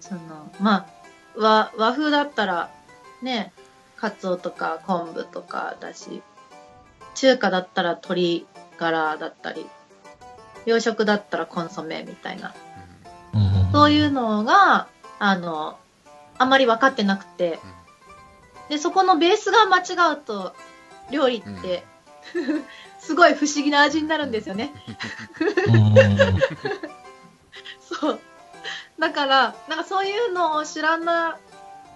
その、まあ、和、和風だったら、ね、カツオとか昆布とかだし、中華だったら鶏ガラだったり、洋食だったらコンソメみたいな、うん。そういうのが、あの、あまり分かってなくて、で、そこのベースが間違うと、料理って、すごい不思議な味になるんですよね。うん。そう。だから、なんかそういうのを知らな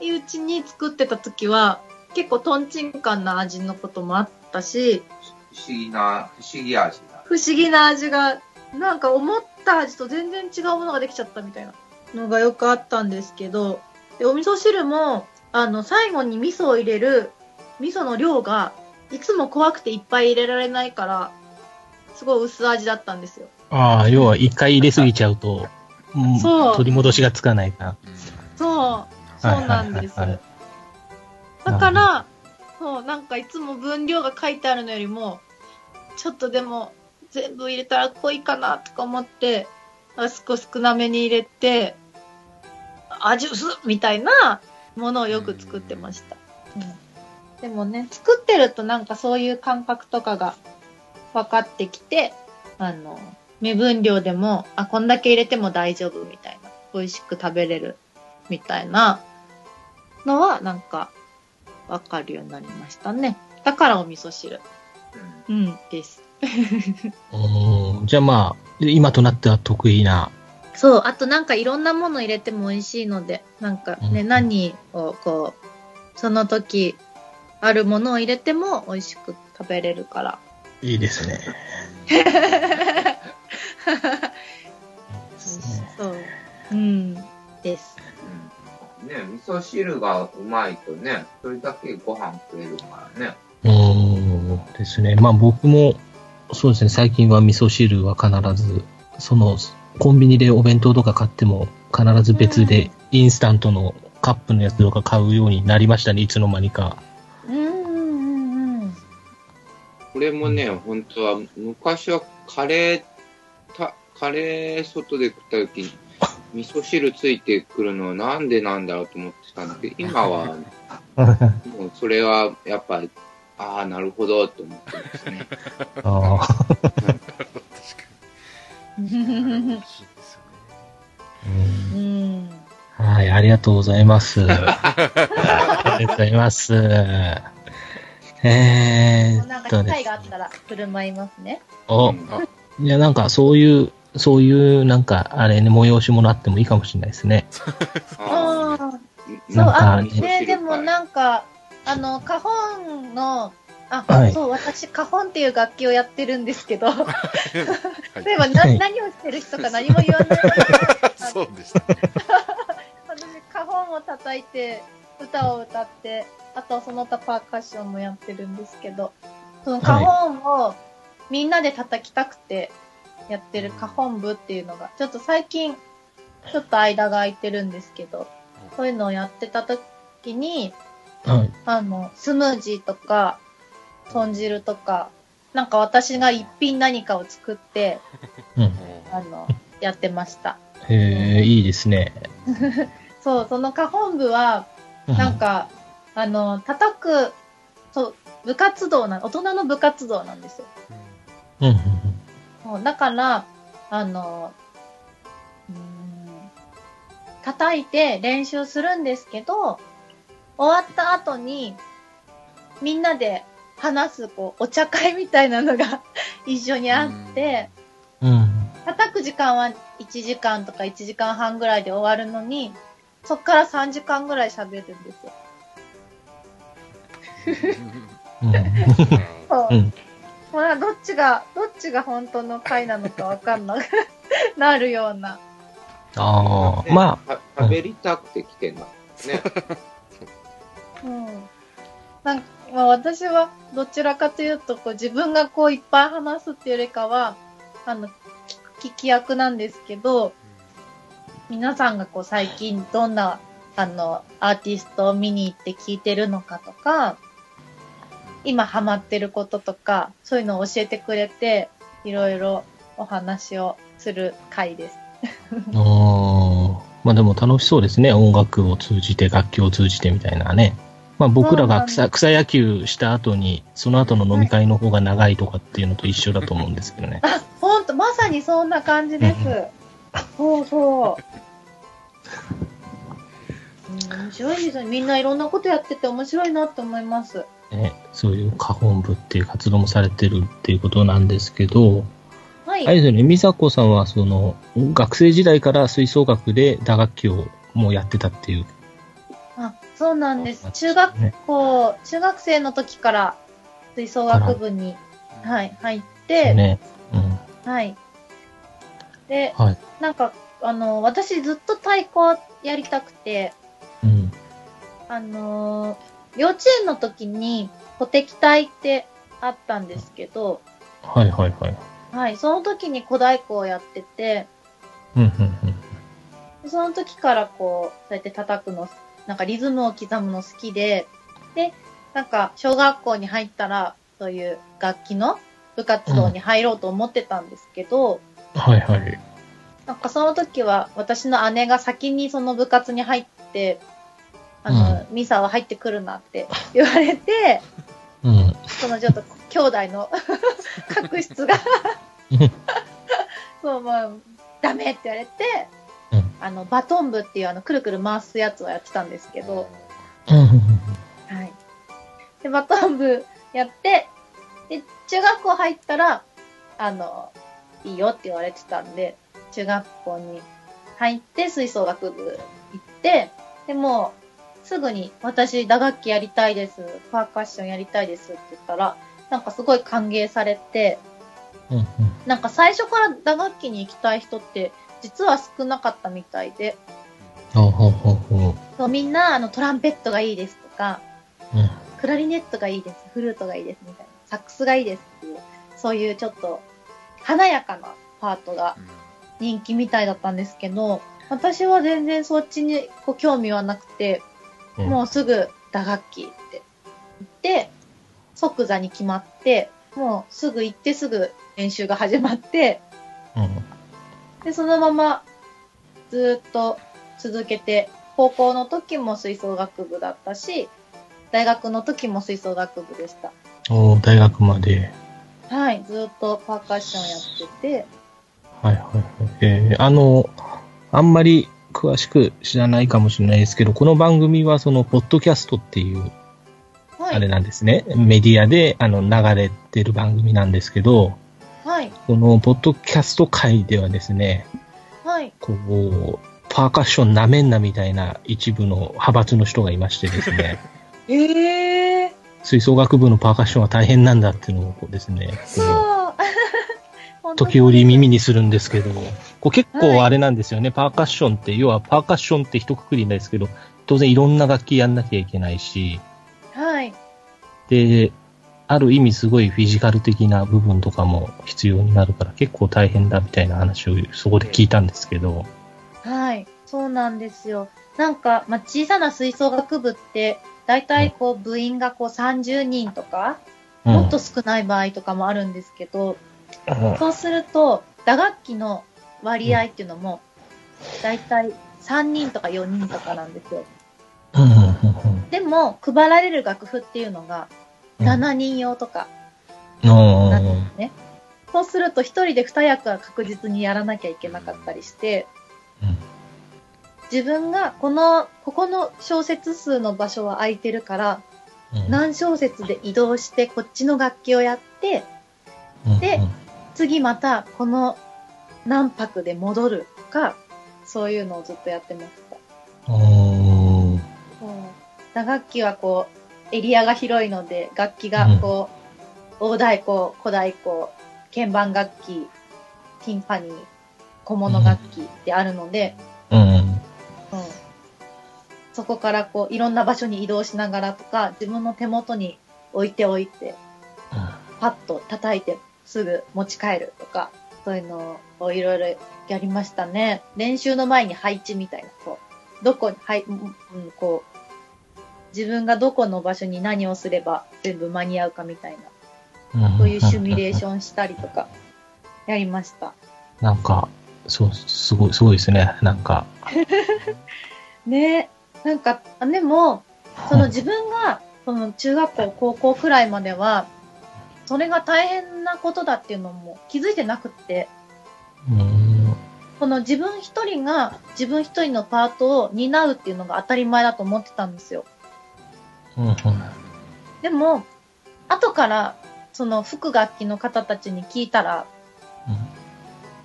いうちに作ってた時は、結構トンチンカンな味のこともあったし、不思議な、不思議味だ。不思議な味が、なんか思った味と全然違うものができちゃったみたいなのがよくあったんですけど、で、お味噌汁も、あの、最後に味噌を入れる味噌の量が、いつも怖くていっぱい入れられないから、すごい薄味だったんですよ。ああ、要は一回入れすぎちゃうと、うんそう取り戻しがつかないから。そう、そうなんです。はいはいはいだから、そう、なんかいつも分量が書いてあるのよりも、ちょっとでも全部入れたら濃いかなとか思って、あ少し少なめに入れて、味薄っみたいなものをよく作ってました。うんでもね、作ってるとなんかそういう感覚とかが分かってきて、あの、目分量でも、あ、こんだけ入れても大丈夫みたいな、美味しく食べれるみたいなのはなんか分かるようになりましたね。だからお味噌汁。うんうん、です。うんじゃあまあ、今となっては得意な。そう、あとなんかいろんなもの入れても美味しいので、なんかね、うん何をこう、その時あるものを入れても美味しく食べれるから。いいですね。そう。うん。です。うんね、味噌汁がうまい。とね、それだけご飯食えるからね。うんですね。まあ僕も、そうですね、最近は味噌汁は必ず、その、コンビニでお弁当とか買っても、必ず別でインスタントのカップのやつとか買うようになりましたね、い。つの間にか。うんうんうんこれもね、本当は、昔はカレー、たカレー外で食った時に、味噌汁ついてくるのはなんでなんだろうと思ってたんだけど、今は、もうそれはやっぱ、ああ、なるほどと思ってますね。ああ確かうん。に。うんうん。はい、ありがとうございます。ありがとうございます。えなんかーっとね機会があったら振る舞いますね。お、うんいや、なんかそういう、そういう、なんか、あれね、催し物あってもいいかもしれないですね。あああ。ーそう、なんかあ、ね、汁でもなんか、あの、カホンの、あ、はいそう、私、カホンっていう楽器をやってるんですけど、はい例えばな、はい何をしてる人か何も言わない。そうでした。私、カホンを叩いて、歌を歌って、あとその他パーカッションもやってるんですけど、そのカホンをみんなで叩きたくてやってるカホン部っていうのが、ちょっと最近、ちょっと間が空いてるんですけど、そういうのをやってた時に、はい。あの、スムージーとか、豚汁とか、なんか私が一品何かを作って、うん。あの、やってました。へえ、いいですね。そう、そのカホン部は、うんなんか、あの、叩く、そう、部活動な、大人の部活動なんですよ。うんうんそうだから、あの、うーん叩いて練習するんですけど、終わった後に、みんなで話す、こう、お茶会みたいなのが 一緒にあって、うん。うん。叩く時間は1時間とか1時間半ぐらいで終わるのに、そっから3時間ぐらい喋るんですよ。うん。そううんまあ、どっちが、どっちが本当の回なのかわかんなく なるような。ああ、まあ、あ。食べりたくて来てんだ。ね。うん。なんか、まあ、私はどちらかというと、こう自分がこういっぱい話すっていうよりかは、あの、聞聞き役なんですけど、皆さんがこう最近どんな、あの、アーティストを見に行って聞いてるのかとか、今ハマってることとか、そういうのを教えてくれて、いろいろお話をする回です。あーまあでも楽しそうですね。音楽を通じて、楽器を通じてみたいなね。まあ僕らが草草野球した後に、その後の飲み会の方が長いとかっていうのと一緒だと思うんですけどね。あ、ほんと、まさにそんな感じです。そうそう。うん面白いですよね。みんないろんなことやってて面白いなって思います。ねそういう花本部っていう活動もされてるっていうことなんですけど、はい。あれですよね、美佐子さんはその、学生時代から吹奏楽で打楽器をもうやってたっていう。あ、そうなんですあ。中学ね校、中学生の時から吹奏楽部に、はい、入って、ね。うん。はい。で、はい。なんか、あの、私ずっと太鼓やりたくて、うん。あのー幼稚園の時に、鼓笛隊ってあったんですけど、はいはいはい。はい、その時に小太鼓をやってて、うん、うん、うん。でその時からこう、そうやって叩くの、なんかリズムを刻むの好きで、で、なんか小学校に入ったら、そういう楽器の部活動に入ろうと思ってたんですけど、はいはい。なんかその時は私の姉が先にその部活に入って、あの、ミサは入ってくるなって言われて、うん。そのちょっと兄弟の 確執が。そう、まあ、ダメって言われて、うん。あの、バトン部っていうあの、くるくる回すやつをやってたんですけど、うん。はい。で、バトン部やって、で、中学校入ったら、あの、いいよって言われてたん。で、中学校に入って吹奏楽部行って、でもう、すぐに私打楽器やりたいです、パーカッションやりたいですって言ったら、なんかすごい歓迎されて、うん。うん。なんか最初から打楽器に行きたい人って実は少なかったみたいで、ほうほうほうほそうみんなあのトランペットがいいですとか、う。うん。クラリネットがいいです、フルートがいいですみたいな、サックスがいいですっていう、そういうちょっと華やかなパートが人気みたいだったんですけど、私は全然そっちにこう興味はなくて、うんもうすぐ打楽器って言って、即座に決まって、もうすぐ行ってすぐ練習が始まって、うん。で、そのままずーっと続けて、高校の時も吹奏楽部だったし、大学の時も吹奏楽部でした。お大学まで。はい、ずーっとパーカッションやってて、はいはいはい。えー、あの、あんまり詳しく知らないかもしれないですけど、この番組はその、ポッドキャストっていう、はい、あれなんですね。メディアで、あの、流れてる番組なんですけど、はい、この、ポッドキャスト界ではですね、はい、こう、パーカッションなめんなみたいな一部の派閥の人がいましてですね、ええ吹奏楽部のパーカッションは大変なんだっていうのをこうですね、そう。時折耳にするんですけど、こう結はい。構あれなんですよね、パーカッションって、要はパーカッションって一括りなんですけど、当然いろんな楽器やんなきゃいけないし、はい。で、ある意味すごいフィジカル的な部分とかも必要になるから結構大変だみたいな話をそこで聞いたんですけど、はい。そうなんですよ。なんか、まあ、小さな吹奏楽部って、だいたいこう、部員がこう30人とか、うん。もっと少ない場合とかもあるんですけど、うん。そうすると、打楽器の割合っていうのも、だいたい3人とか4人とかなんですよ。でも、配られる楽譜っていうのが、うん。7人用とかうんなんですね。そうすると、1人で2役は確実にやらなきゃいけなかったりして、自分がこの、ここの小節数の場所は空いてるから、うん。何小節で移動してこっちの楽器をやって、で次またこの何拍で戻るとか、そういうのをずっとやってました。うんう。ん打楽器はこう、エリアが広いので、楽器がこう、大太鼓、小太鼓、鍵盤楽器、ティンパニー、小物楽器ってあるので、うん。うん。そこからこう、いろんな場所に移動しながらとか、自分の手元に置いておいて、パッと叩いてすぐ持ち帰るとか、そういうのをいろいろやりましたね。練習の前に配置みたいな、こう、どこに、はい、うん、うんこう、自分がどこの場所に何をすれば全部間に合うかみたいな、そういうシミュレーションしたりとか、やりました。なんか、そう、すごい、すごいですね。なんか。ねなんか、あでも、その自分が、その中学校、高校くらいまでは、それが大変なことだっていうのも気づいてなくって、うん。この自分一人が自分一人のパートを担うっていうのが当たり前だと思ってたんですよ。でも、後から、その副楽器の方たちに聞いたら、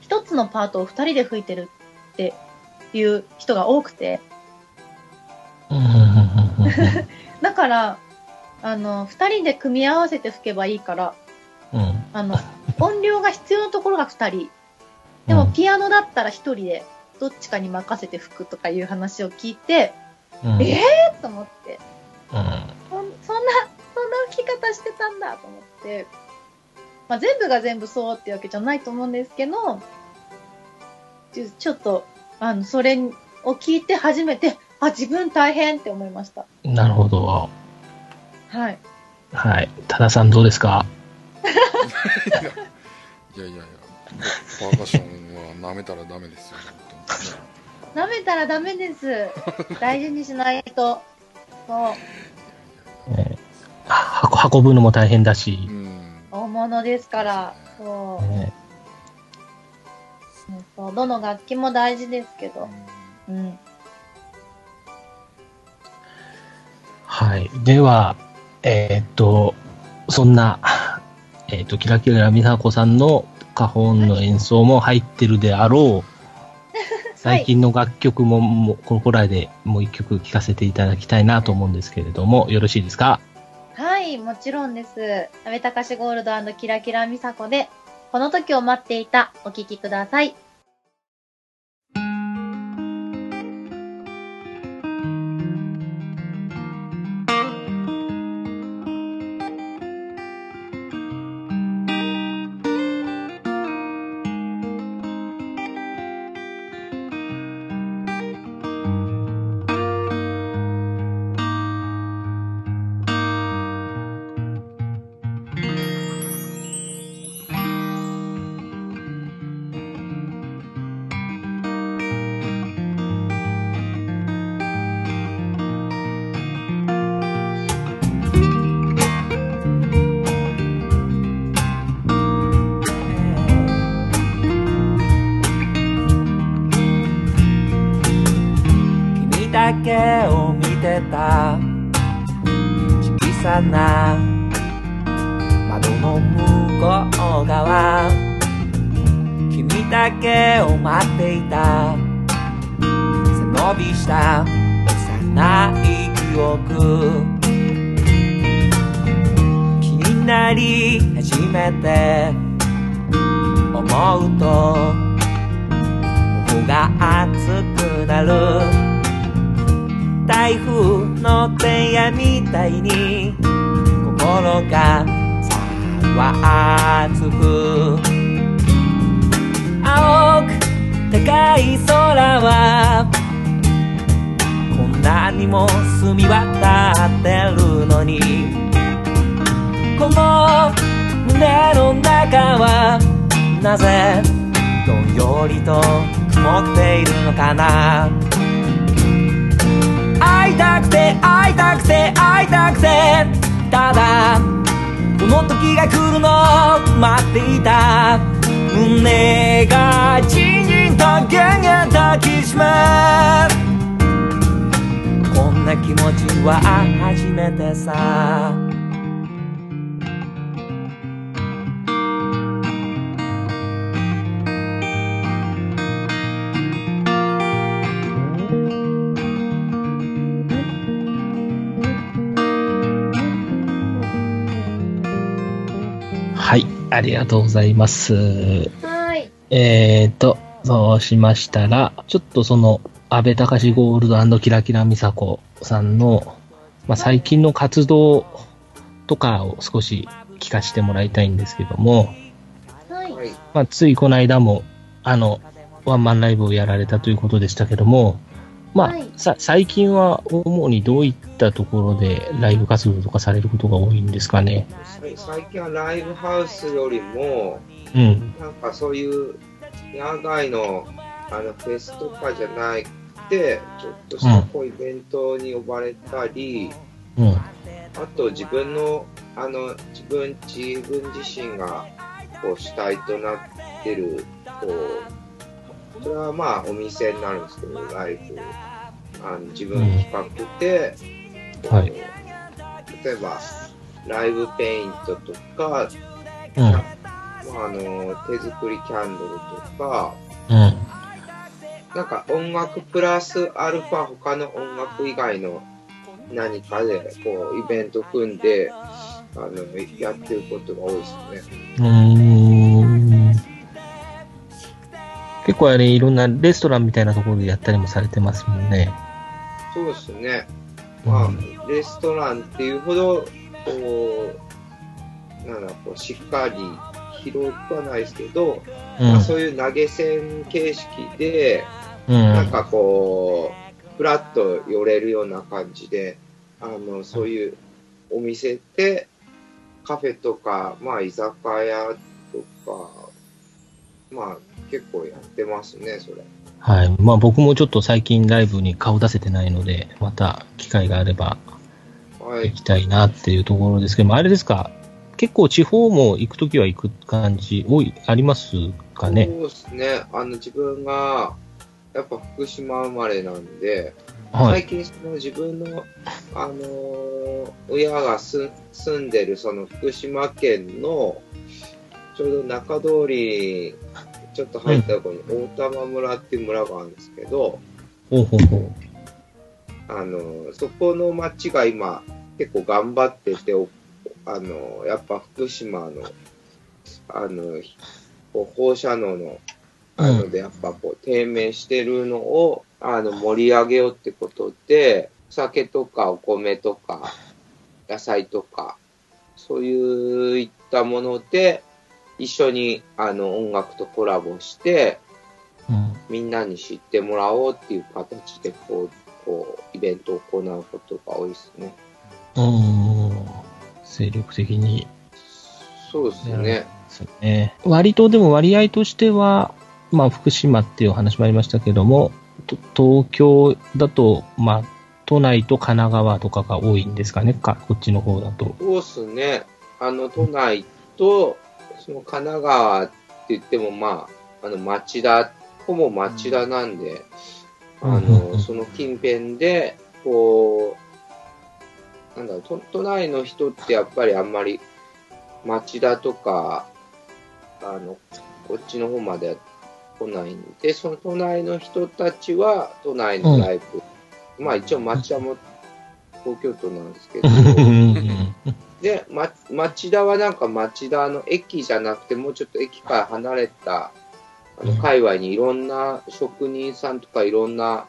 一つのパートを二人で吹いてるっていう人が多くて、だから、あの、二人で組み合わせて吹けばいいから、うん。あの、音量が必要なところが二人。でも、ピアノだったら一人で、どっちかに任せて吹くとかいう話を聞いて、うん、えー？と思って、うん。そんそんな、そんな吹き方してたんだと思って、まあ、全部が全部そうってわけじゃないと思うんですけど、ちょちょっと、あの、それを聞いて初めて、あ、自分大変って思いました。なるほど。はい。はい。多田さんどうですか？いやいやいや、パーカッションは舐めたらダメですよ、舐めたらダメです。大事にしないと。そう。えーは運ぶのも大変だしう、ん。大物ですから。そう。ねそうどの楽器も大事ですけど。うん。はい。では、えーっと、そんな、えーっと、キラキラ美佐子さんの花本の演奏も入ってるであろう、最近の楽曲ももうここらでもう一曲聴かせていただきたいなと思うんですけれども、よろしいですか？はい、もちろんです。阿部隆ゴールドキラキラ美佐子で、この時を待っていた、お聴きください。けを見てた。小さな窓の向こう側。君だけを待っていた。背伸びした。幼い記憶。気になり始めて。思うと頬が熱くなる。台風の手やみたいに心がざわつく。青く高い空はこんなにも澄み渡ってるのに。この胸の中はなぜどんよりと曇っているのかな。たくて会いたくて会いたくてただこの時が来るのを待っていた。胸がじんじんとギュンギュンときしめ。こんな気持ちは初めてさ。ありがとうございます。はい。えーと、そうしましたら、ちょっとその、安倍隆ゴールドキラキラ美佐子さんの、まあ、最近の活動とかを少し聞かせてもらいたいんですけども、はい。はい。まあ、ついこの間も、あの、ワンマンライブをやられたということでしたけども、まあ、はいさ最近は主にどういったところでライブ活動とかされることが多いんですかね？最近はライブハウスよりも、うん。なんかそういう野外のあのフェスとかじゃなくて、ちょっとしたこうイベントに呼ばれたり、うん。あと自分の、あの、自分、自分自身が、こう主体となってる、こう、それはまあお店になるんですけど、ライブ、あの自分企画で、こうはい例えば、ライブペイントとか、うん。まあ、あの、手作りキャンドルとか、うん。なんか音楽プラスアルファ他の音楽以外の何かでこうイベント組んであのやってることが多いですね。結構あれ、いろんなレストランみたいなところでやったりもされてますもんね。そうですね。うんまあ、レストランっていうほど、こう、なんだ、こう、しっかり広くはないですけど、うんまあ、そういう投げ銭形式で、うん。なんかこう、ふらっと寄れるような感じで、あの、そういうお店で、カフェとか、まあ、居酒屋とか、まあ、結構やってますね、それ。はい。まあ僕もちょっと最近ライブに顔出せてないので、また機会があればはい。行きたいなっていうところですけども、あれですか結構地方も行くときは行く感じ、多い、ありますかね？そうですね。あの、自分が、やっぱ福島生まれなんで、はい。最近その自分の、あのー親がす住んでるその福島県の、ちょうど中通り、ちょっと入ったところに大玉村っていう村があるんですけど。あのーそこの町が今結構頑張ってて、おあのーやっぱ福島の、あの、放射能の、あので、やっぱこう低迷してるのを、あの、盛り上げようってことで、酒とかお米とか、野菜とか、そういういったもので、一緒にあの音楽とコラボして、うん。みんなに知ってもらおうっていう形で、こう、こう、イベントを行うことが多いですね。うーん。精力的に。そうですね。そうね。割とでも割合としては、まあ福島っていうお話もありましたけども、と東京だと、まあ都内と神奈川とかが多いんですかね、かこっちの方だと。そうですね。あの、都内と、その神奈川って言っても、まあ、あの、町田、ほぼ町田なんで、うん。うんあの、うん。その近辺で、こう、なんだろう、都都内の人ってやっぱりあんまり町田とか、あの、こっちの方まで来ないんで、その都内の人たちは都内のライブ、まあ一応町田も東京都なんですけど、で、ま、町田はなんか町田の駅じゃなくて、もうちょっと駅から離れた、あの、うん界隈にいろんな職人さんとかいろんな、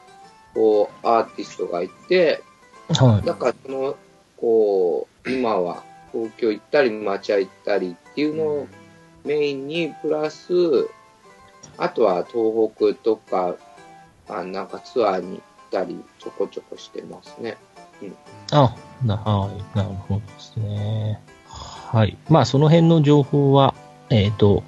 こう、アーティストがいて、はい。だからその、こう、今は東京行ったり、町屋行ったりっていうのをメインに、プラス、あとは東北とか、あなんかツアーに行ったり、ちょこちょこしてますね。あ、な、はい。なるほどですね。はい。まあ、その辺の情報は、えっ、と、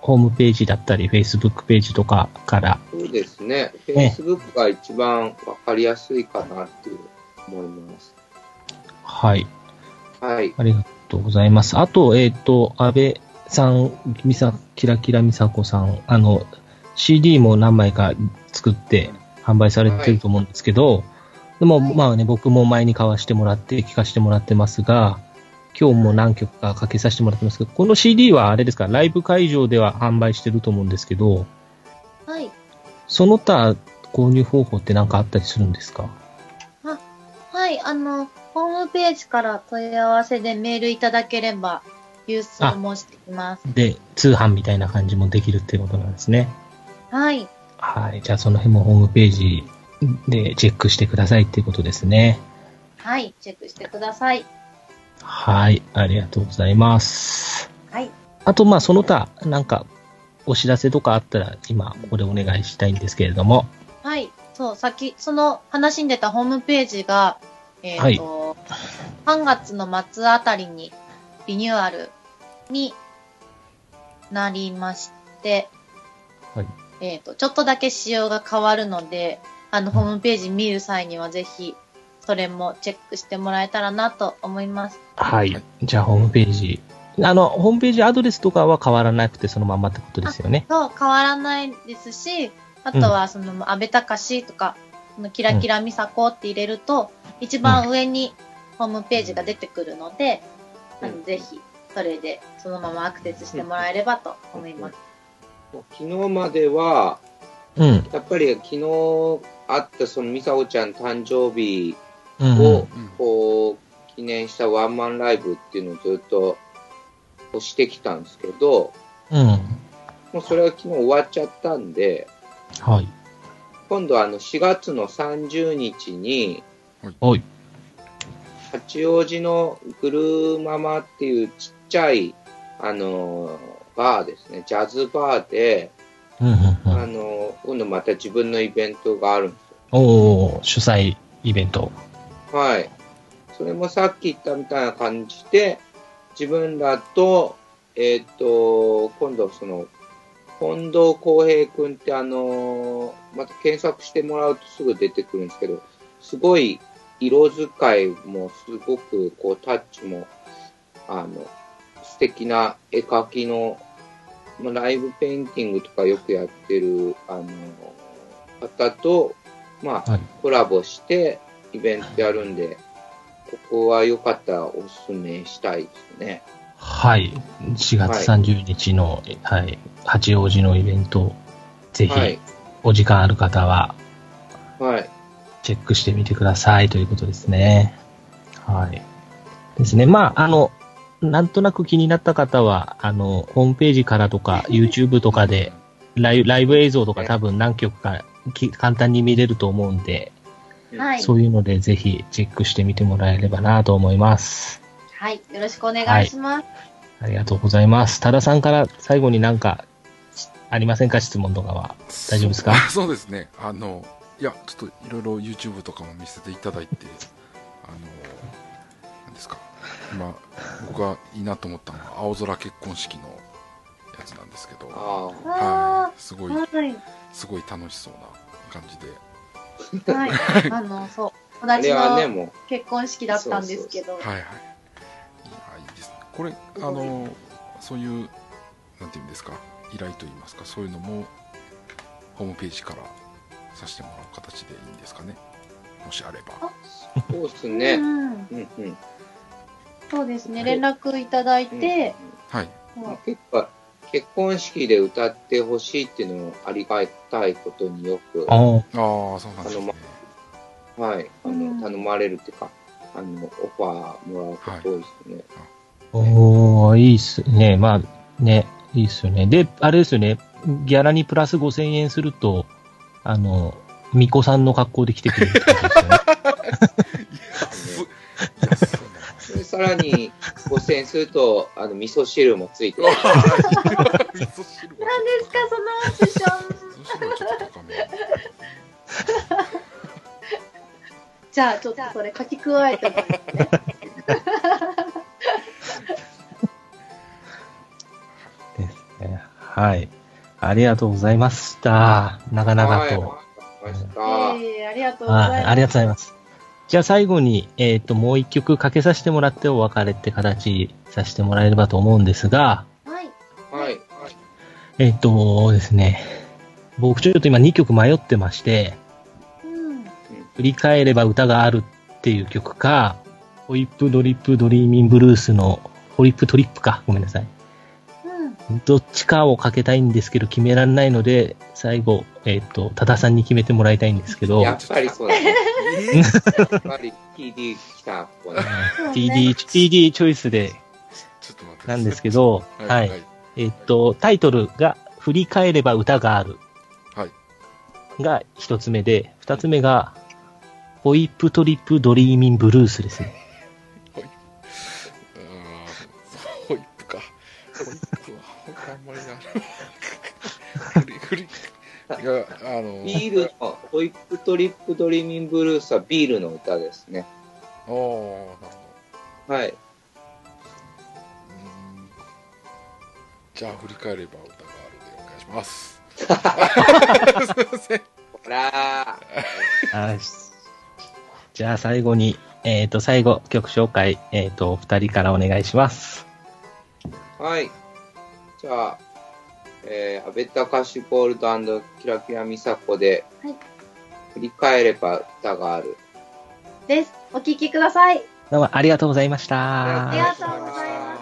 ホームページだったり、Facebook ページとかから、そうですね。ええ Facebook が一番わかりやすいかなっていう思います。はい。はい。ありがとうございます。あと、えっ、と、安倍さん、みさ、キラキラみさこさん、あの、CD も何枚か作って販売されてると思うんですけど、でも、まあね、僕も前に買わしてもらって、聞かせてもらってますが、今日も何曲かかけさせてもらってますけど、この CD はあれですか、ライブ会場では販売してると思うんですけど、はい。その他購入方法って何かあったりするんですか？はい、あの、ホームページから問い合わせでメールいただければ、郵送申してきます。で、通販みたいな感じもできるっていうことなんですね。はい。はい。じゃあその辺もホームページでチェックしてくださいっていうことですね。はい、チェックしてください。はい。ありがとうございます。はい。あと、まあ、その他、なんか、お知らせとかあったら、今、ここでお願いしたいんですけれども。はい。そう、さっき、その話に出たホームページが、えっ、と、3月の末あたりにリニューアルになりまして、はいえっ、と、ちょっとだけ仕様が変わるので、あの、ホームページ見る際にはぜひ、それもチェックしてもらえたらなと思います。はいはい。じゃあ、ホームページ。あの、ホームページアドレスとかは変わらなくてそのまんまってことですよね。そう、変わらないですし、あとは、その、安倍隆とか、そのキラキラ美佐子って入れると、一番上にホームページが出てくるので、うんあのぜひ、それで、そのままアクセスしてもらえればと思います。昨日までは、うん。やっぱり昨日あったそのミサオちゃん誕生日うん、をうんこう記念したワンマンライブっていうのをずっとしてきたんですけど、うん。もうそれは昨日終わっちゃったんで、はい。今度はあの4月の30日に、はい。八王子のグルーママっていうちっちゃい、あの、バーですね、ジャズバーで、うんうんうん。あの、今度また自分のイベントがあるんですよ。おー、主催イベント。はい。それもさっき言ったみたいな感じで、自分らと、えっ、と、今度その、近藤浩平くんってあの、また検索してもらうとすぐ出てくるんですけど、すごい色使いもすごくこうタッチも、あの、素敵な絵描きの、まあ、ライブペインティングとかよくやってる、あの、方と、まあ、はいコラボしてイベントやるんで、ここはよかったらおすすめしたいですね。はい。4月30日の、はい、八王子のイベント、ぜひ、はい。お時間ある方は、はい。チェックしてみてくださいということですね。はい。ですね。まあ、あの、なんとなく気になった方は、あの、ホームページからとか、YouTube とかで、ライブライブ映像とか多分何曲かき簡単に見れると思うんで、はい。そういうのでぜひチェックしてみてもらえればなと思います。はい。よろしくお願いします。ありがとうございます。多田さんから最後になんかありませんか？質問とかは。大丈夫ですか？そうそうですね。あの、いや、ちょっといろいろ YouTube とかも見せていただいて。今、僕がいいなと思ったのは、青空結婚式のやつなんですけど。はい。すごい、はい。すごい楽しそうな感じで、はい。あの、そう。友あ達れはね、のも結婚式だったんですけど、はいはい。いや、いいですね。これ、あの、そういう、なんていうんですか、依頼といいますか、そういうのも、ホームページからさせてもらう形でいいんですかね？もしあれば。う、そうですね。うん、うんうん。そうですね。連絡いただいて、はい。結構、結婚式で歌ってほしいっていうのをありがたいことによく、ああ、そうなんですね。い、あうんの、頼まれるっていうか、あの、オファーもらうこと多いですね。おー、いいっすね。まあ、ね、いいっすよね。で、あれですよね。ギャラにプラス5000円すると、あの、巫女さんの格好で来てくれるってことですよね。さらに、5000円すると、あの、味噌汁もついてる。味噌汁は何ですか、そのオプション。味噌汁はちょっと高め。じゃあ、ちょっとそれ書き加えてもらってね。ですね。はい。ありがとうございました。長々はい、と。わかりました。ええありがとうございます。はい、ありがとうございます。じゃあ最後に、えっ、と、もう一曲かけさせてもらってお別れって形させてもらえればと思うんですが、はい。はい。えっ、とですね、僕ちょっと今2曲迷ってまして、うん。振り返れば歌があるっていう曲か、ホイップドリップドリーミンブルースの、ホイップトリップか、ごめんなさい。うん。どっちかをかけたいんですけど、決められないので、最後、えっ、と、多田さんに決めてもらいたいんですけど、やっぱりそうだね。えー？やっぱり TD 来た TD、TD チョイスでちょっと待って。なんですけど、は、はいい。はい。えっと、タイトルが、振り返れば歌がある。はい。が一つ目で、二つ目が、ホイップトリップドリーミンブルースですね。ホイップか。ホイップは、ホイップあんまりな。フリ、フリ。いや、あの、ビールの、ホイップトリップドリーミンブルースはビールの歌ですね。ああ、なるほど。はい。じゃあ、振り返れば歌があるでお願いします。すいません。ほらじゃあ最後に、えっ、と、最後、曲紹介、えっ、と、二人からお願いします。ー。はい。じゃあ、えー、アベッタカシゴールドキラキラミサコで、はい振り返れば歌がある。です。お聞きください。どうもありがとうございました。ありがとうございまし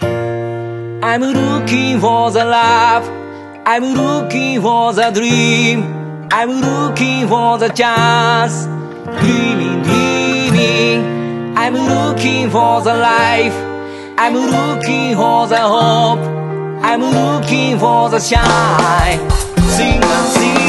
た。I'm looking for the love. I'm looking for the dream. I'm looking for the chance. Dreaming, dreaming. I'm looking for the life. I'm looking for the hope. I'm looking for the shine. Sing and singing.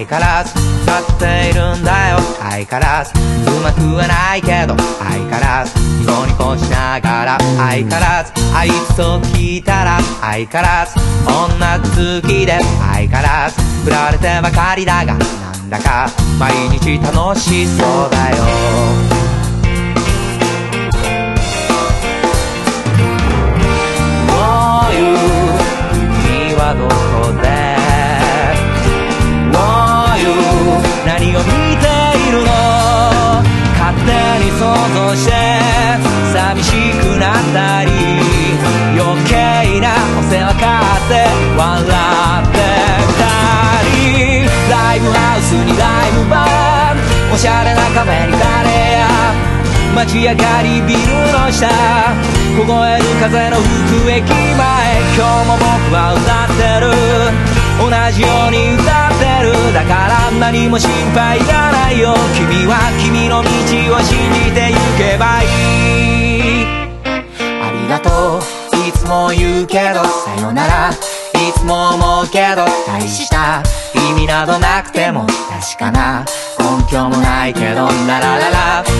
相変わらず使っているんだよ。相変わらずうまくはないけど相変わらずニコニコしながら相変わらずあいつと聞いたら相変わらず女好きで相変わらず振られてばかりだがなんだか毎日楽しそうだよ。Oh, you 君はどこ寂しくなったり余計なお世話かって笑ってたり。ライブハウスにライブバーおしゃれなカフェにカレー屋街上がりビルの下凍える風の吹く駅前。今日も僕は歌ってる。同じように歌ってる。だから何も心配いらないよ。君は君の道を信じて行けばいい。とういつも言うけどさよなら。いつも思うけど大した意味などなくても確かな。根拠もないけどララララ。歌っ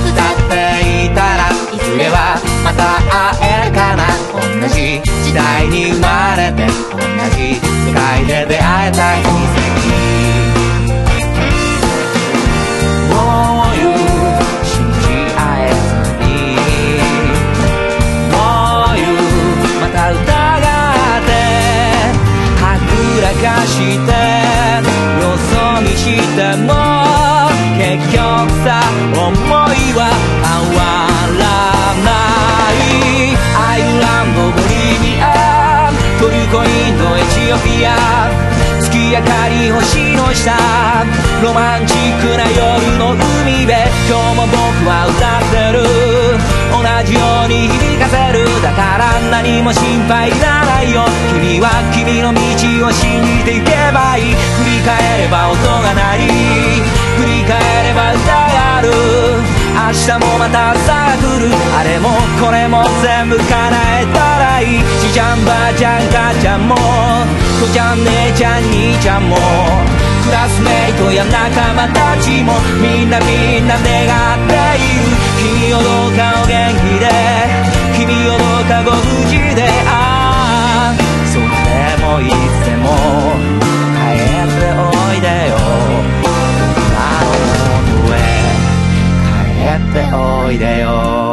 ていたらいずれはまた会えるかな。同じ時代に生まれて同じ世界で出会えた奇跡さ思いは変わらない。アイルランドボリビアトルコインドエチオピア月明かり星の下。ロマンチックな夜の海辺。今日も僕は歌ってる。同じように響かせる。だから何も心配いらないよ。君は君の道を信じていけばいい。振り返れば音が鳴り。振り返れば歌ある。明日もまた朝来る。あれもこれも全部叶えたらいい。じいちゃんばあちゃん母ちゃんも。父ちゃん姉ちゃん兄ちゃんも。クラスメイトや仲間たちも。みんなみんな願っている。君をどうかお元気で。君をどうかごっておいでよ。